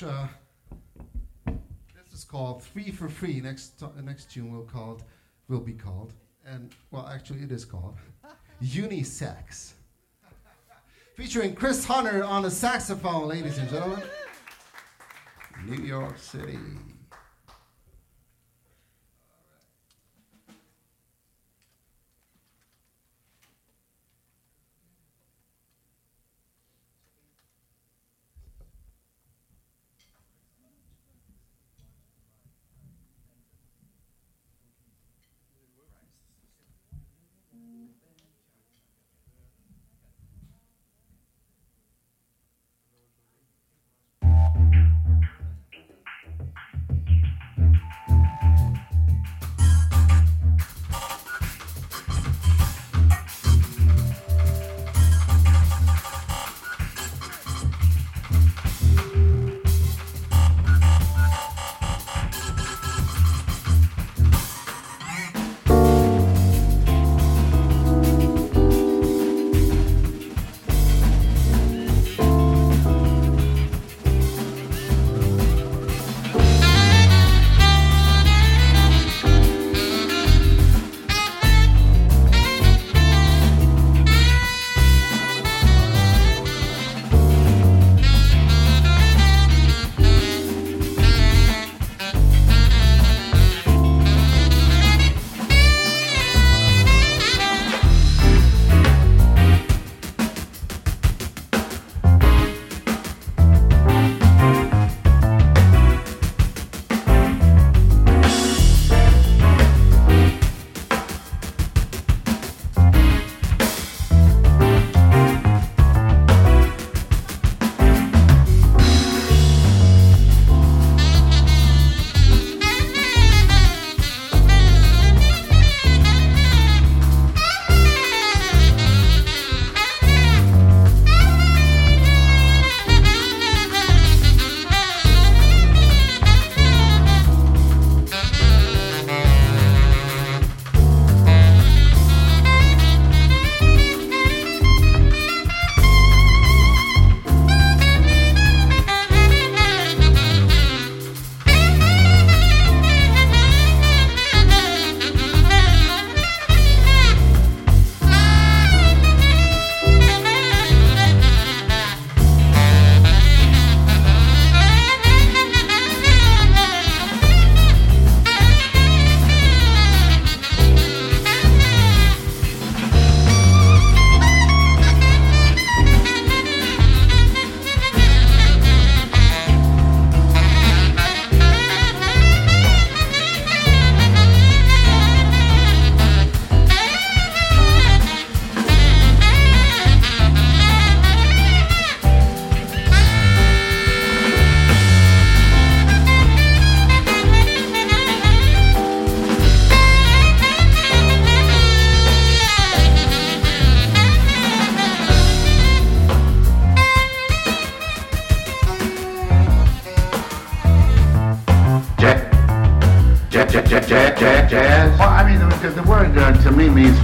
Thank you very much. Uh, this is called Three for Free. Next, t- next tune will called will be called, and well, actually, it is called Unisex, featuring Chris Hunter on the saxophone, ladies and gentlemen. New York City.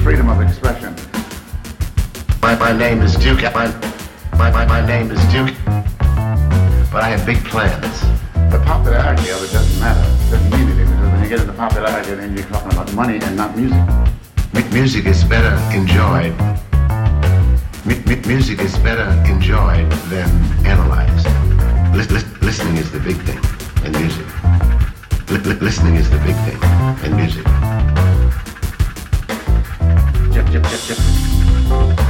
Freedom of expression. My, my name is Duke. My, my, my, my name is Duke. But I have big plans. The popularity of it doesn't matter. It doesn't mean anything because when you get into popularity, then you're talking about money and not music. M- music is better enjoyed. M- music is better enjoyed than analyzed. listening is the big thing in music listening is the big thing in music. Thank you.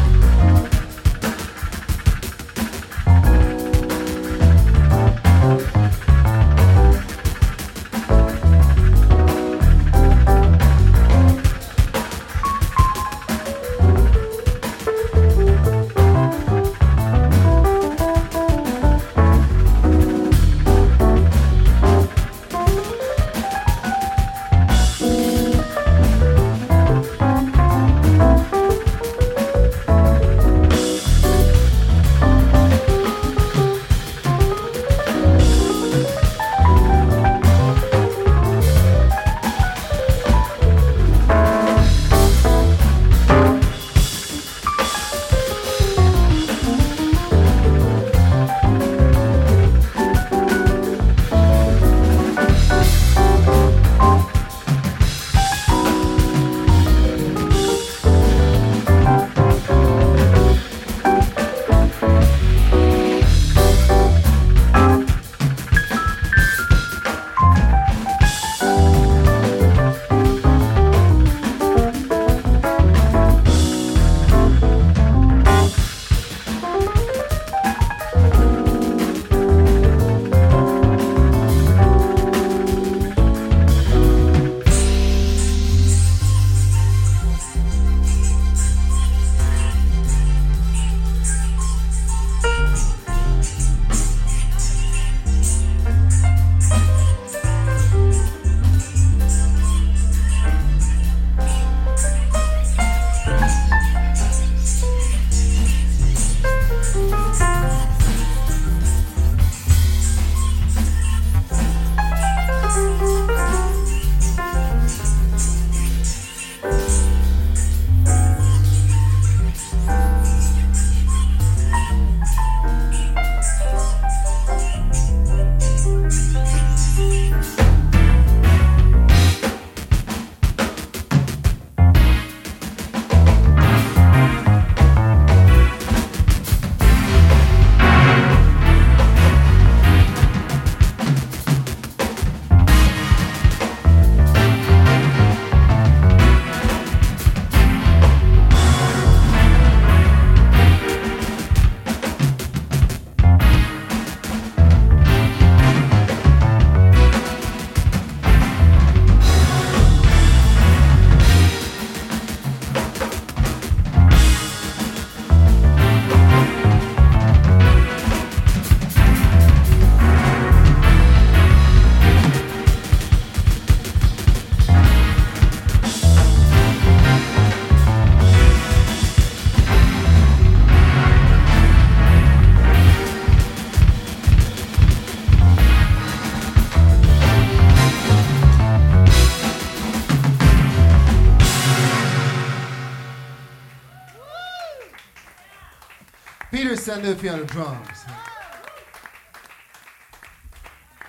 Jip, Szendofi on the drums.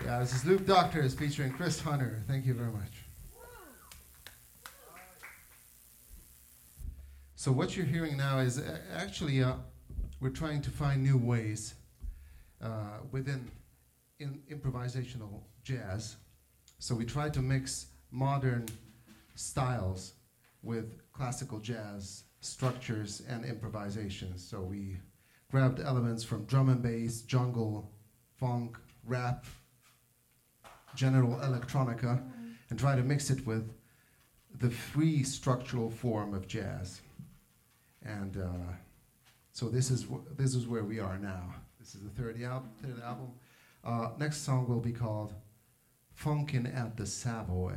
Yeah, this is Loop Doctors featuring Chris Hunter. Thank you very much. So what you're hearing now is uh, actually uh, we're trying to find new ways uh, within in improvisational jazz. So we try to mix modern styles with classical jazz structures and improvisations. So we grabbed elements from drum and bass, jungle, funk, rap, general electronica, and try to mix it with the free structural form of jazz. And uh, so this is wh- this is where we are now. This is the third, al- third album. Uh, next song will be called "Funkin' at the Savoy."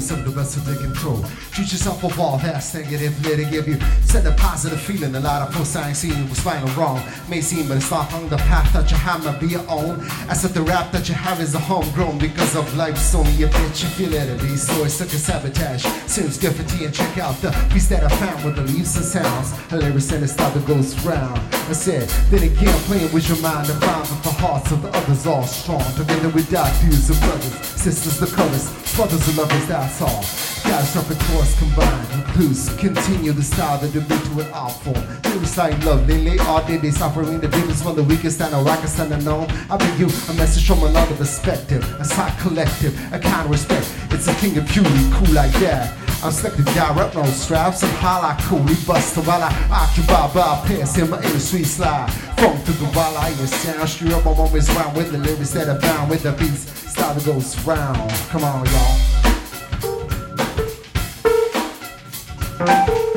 Soul. Of the best of the control. Treat yourself a ball, that's negative, let it give you send a positive feeling. A lot of posts I ain't seen was fine or wrong. May seem, but it's not on the path that you have might be your own. As if the rap that you have is a homegrown because of life's only a bitch. You feel it, be so it's such a sabotage. Seems different and check out the piece that I found with the leaves and sounds. Hilarious and it's style that goes round. I said, then again, playing with your mind and mind with the hearts of the others all strong. Together with that views of brothers, sisters, the colors, brothers and lovers, that's all. Catastrophic force combined clues. Continue the style that they to an art form. Lyrics like love, they lay all day, they suffering the difference from the weakest and the rockest and unknown. I bring you a message from another perspective, a side collective, a kind of respect. It's a king of beauty, cool like that. I'm stuck to direct no straps and like coolie buster while I occupy by pants in my sweet slide. Funk through the while I hear sound, street up my moments round with the lyrics that I found with the beats. Style that goes round. Come on, y'all. Thank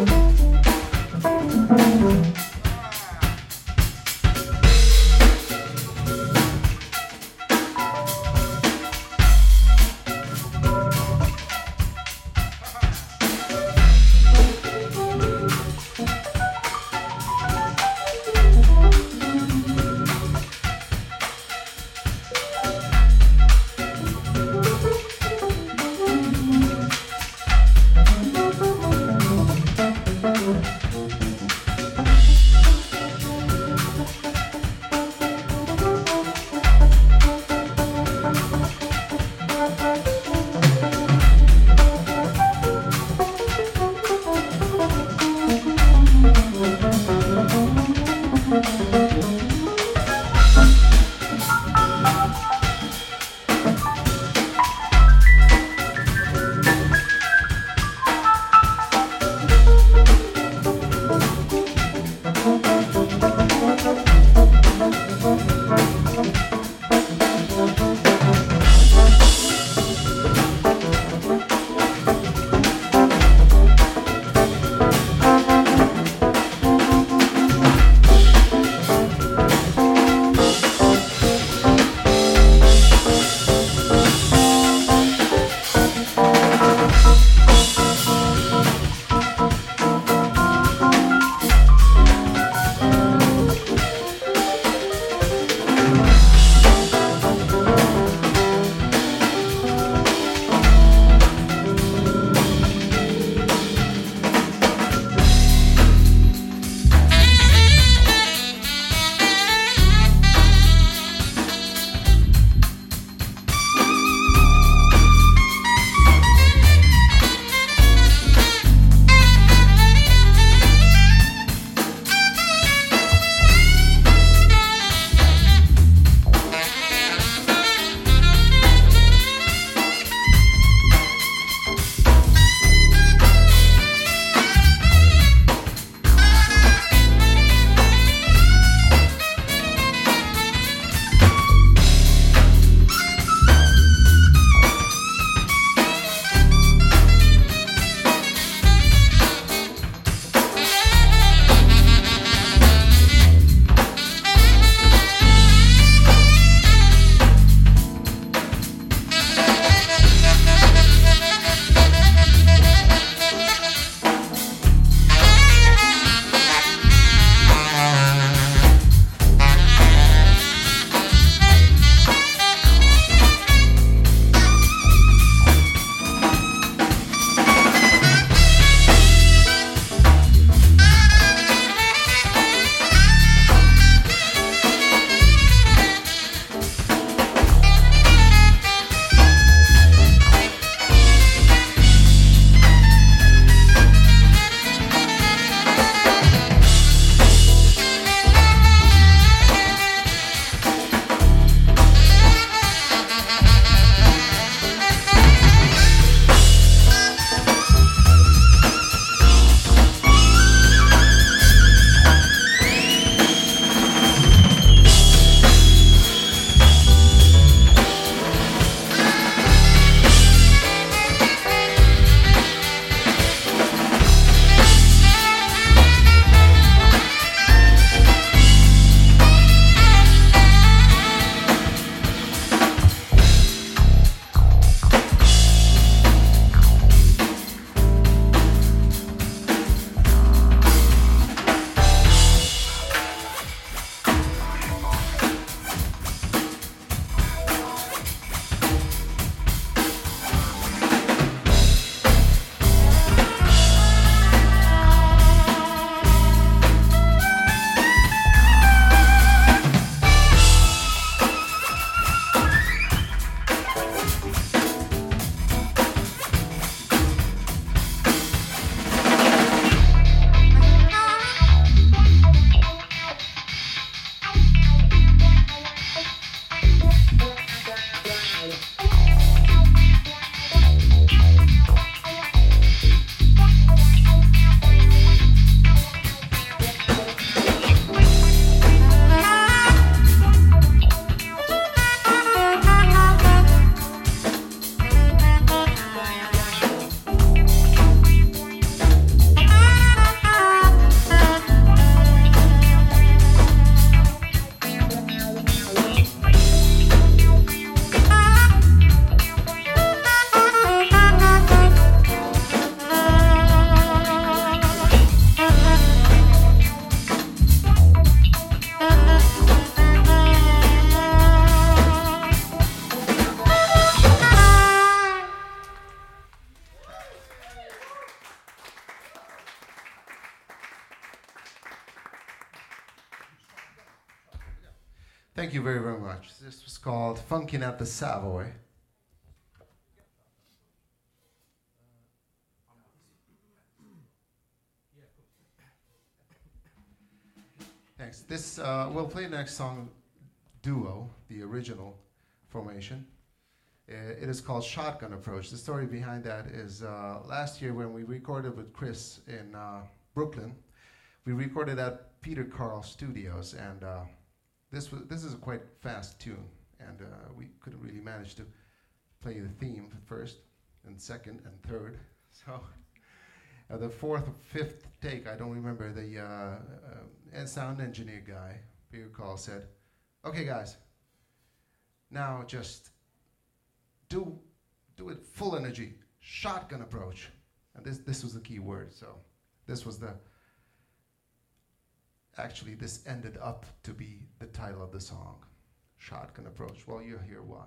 called Funkin' at the Savoy. Thanks. This uh, we'll play next song, duo, the original formation. Uh, it is called Shotgun Approach. The story behind that is uh, last year when we recorded with Chris in uh, Brooklyn, we recorded at Peter Karl Studios, and uh, this was this is a quite fast tune, and uh, we couldn't really manage to play the theme first and second and third. So uh, the fourth or fifth take, I don't remember. The uh, uh, sound engineer guy, Peter Karl, said, "Okay, guys, now just do do it full energy, shotgun approach." And this this was the key word. So this was the actually this ended up to be the title of the song, shotgun approach. Well, you'll hear why.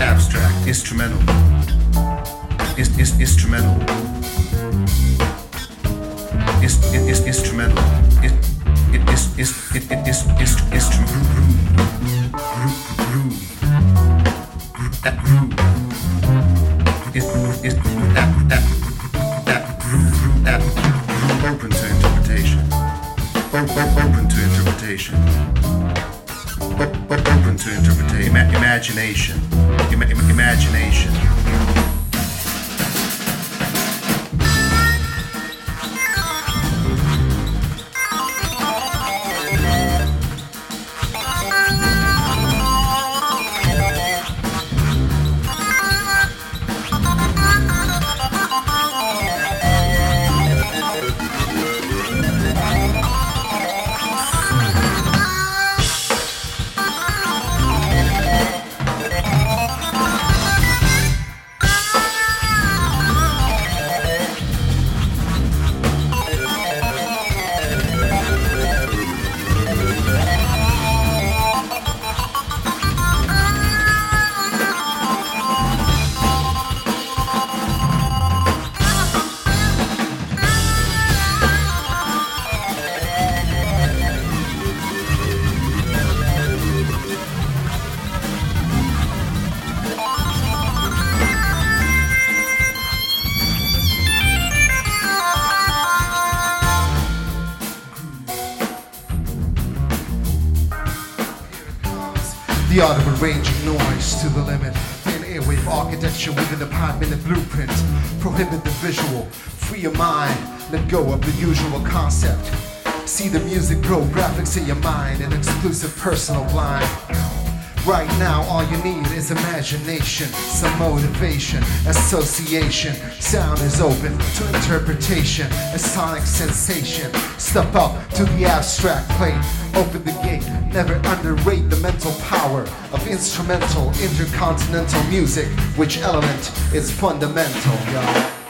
Abstract. Instrumental. Instrumental. Is- instrumental. Is- it- is-. Imagination. The usual concept. See the music grow, graphics in your mind, an exclusive personal line. Right now, all you need is imagination, some motivation, association. Sound is open to interpretation, a sonic sensation. Step up to the abstract plane, open the gate. Never underrate the mental power of instrumental, intercontinental music. Which element is fundamental, y'all?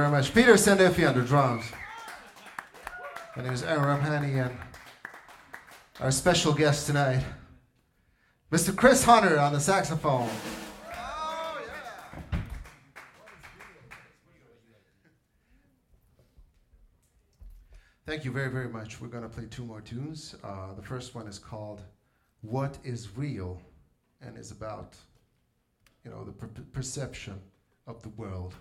Very much. Peter Szendofi on the drums. My name is Áron Romhányi, and our special guest tonight, Mr. Chris Hunter on the saxophone. Thank you very, very much. We're going to play two more tunes. Uh, the first one is called What is Real and is about, you know, the per- perception of the world.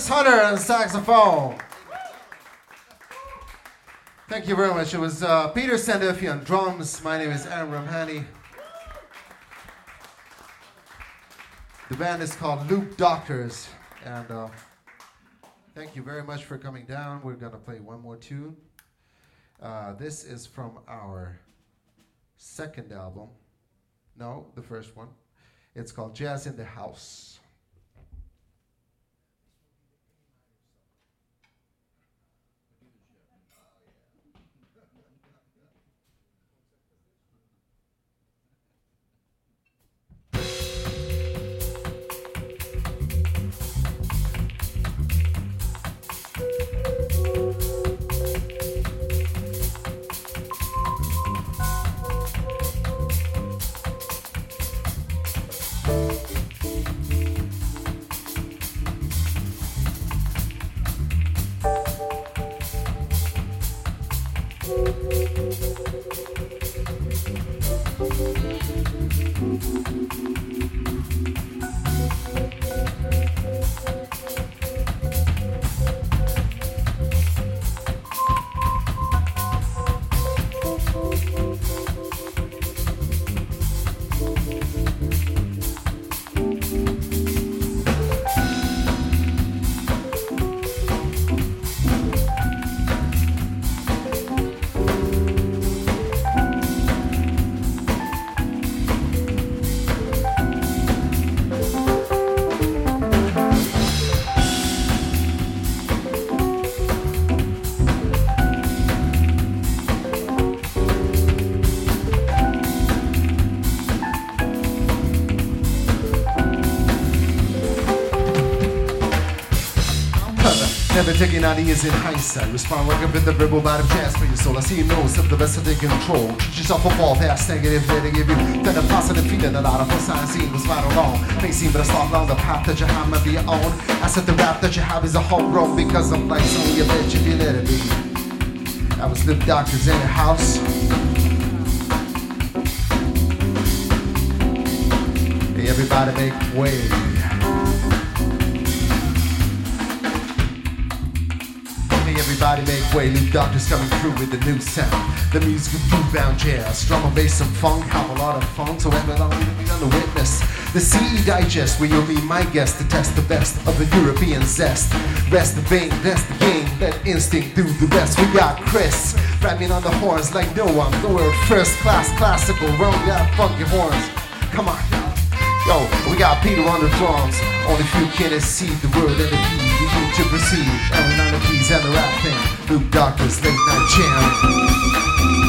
Chris Hunter on saxophone. Thank you very much. It was uh, Peter Szendofi on drums. My name is Áron Romhányi. The band is called Loop Doctors. And uh, thank you very much for coming down. We're going to play one more tune. Uh, this is from our second album. No, the first one. It's called Jazz in the House. Thank you. Taking ideas in hindsight. Respond like a bit the rebel bottom chance for your soul. I see you know some the best of the control. Treat yourself a fall past negative to give you then a positive feeling that out of what sign seen was right wrong. May seem but I start along the path that you have might be your own. I said the rap that you have is a homegrown because I'm like a bitch if you let it be. I was the doctors in the house. Hey, everybody make way. Everybody make way, new doctors coming through with the new sound. The music of blue-bound jazz, drum and bass and funk, have a lot of fun. So everyone be on the witness. The CE Digest, where you'll be my guest to test the best of the European zest. Rest the vein, rest the game, let instinct do the rest. We got Chris, rapping on the horns like no one. The world first class classical, we got funky horns. Come on, yo, we got Peter on the drums. Only few can see the word and the key we need to proceed. And we nine the keys and the rap thing. Loop Doctor's late night jam.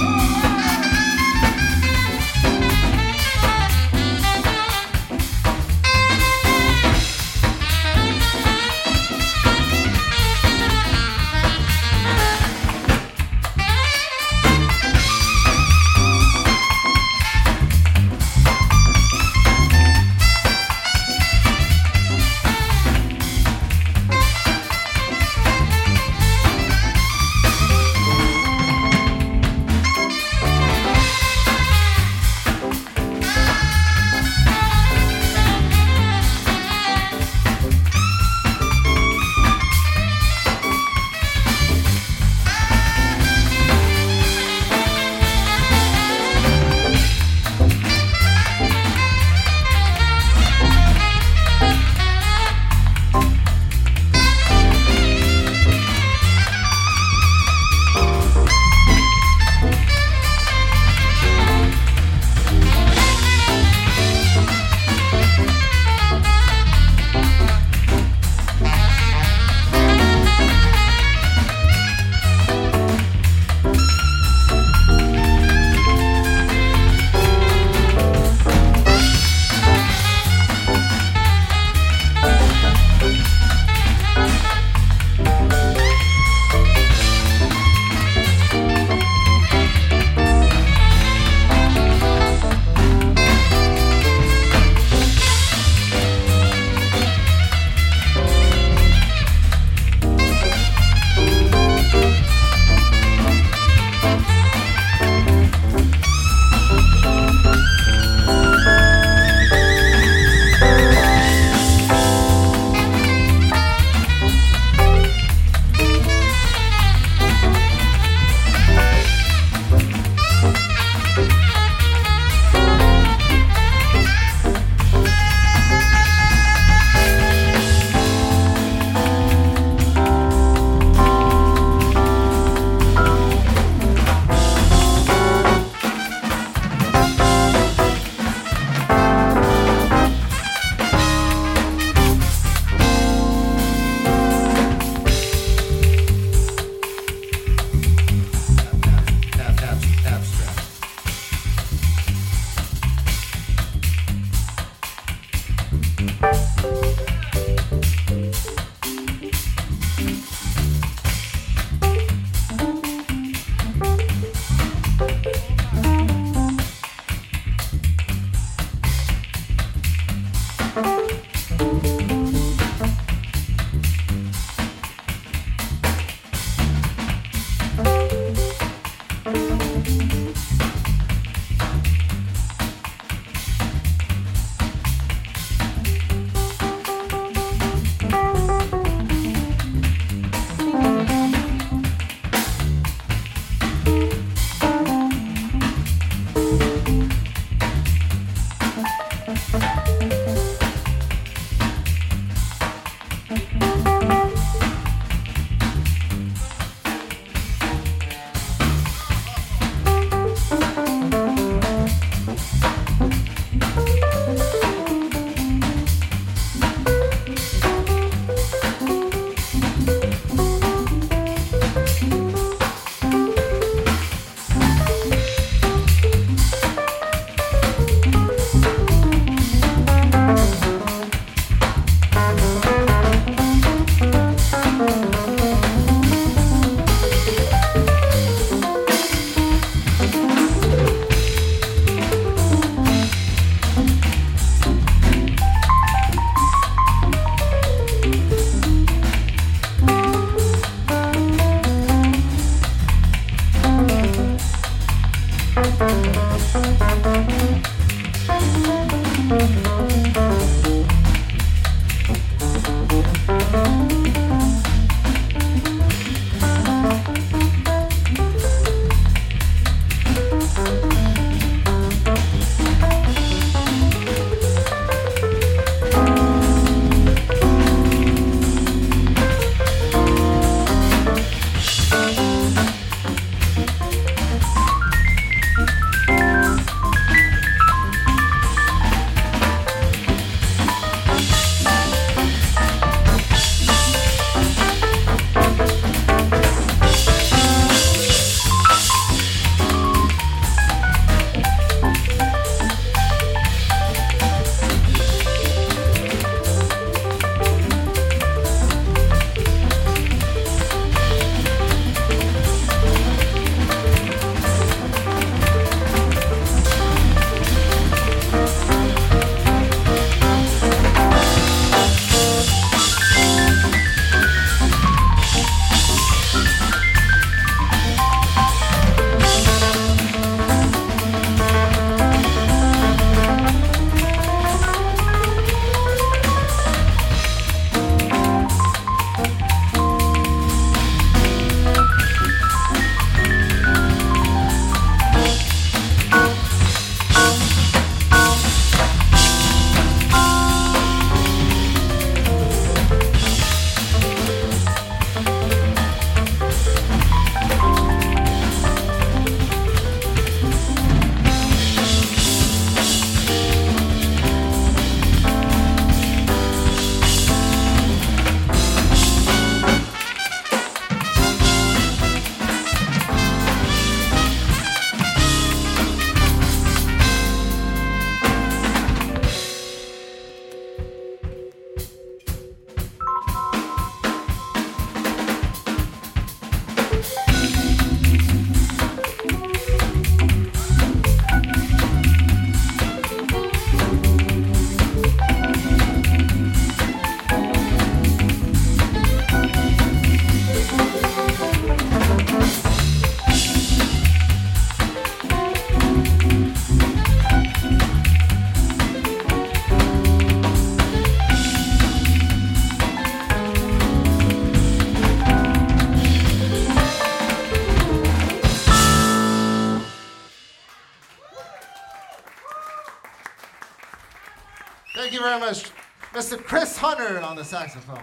Hunter on the saxophone.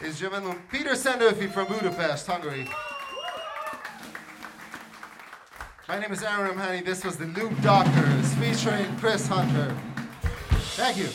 Ladies and Peter Szendofi from Budapest, Hungary. My name is Áron Romhányi. This was the Loop Doctors featuring Chris Hunter. Thank you.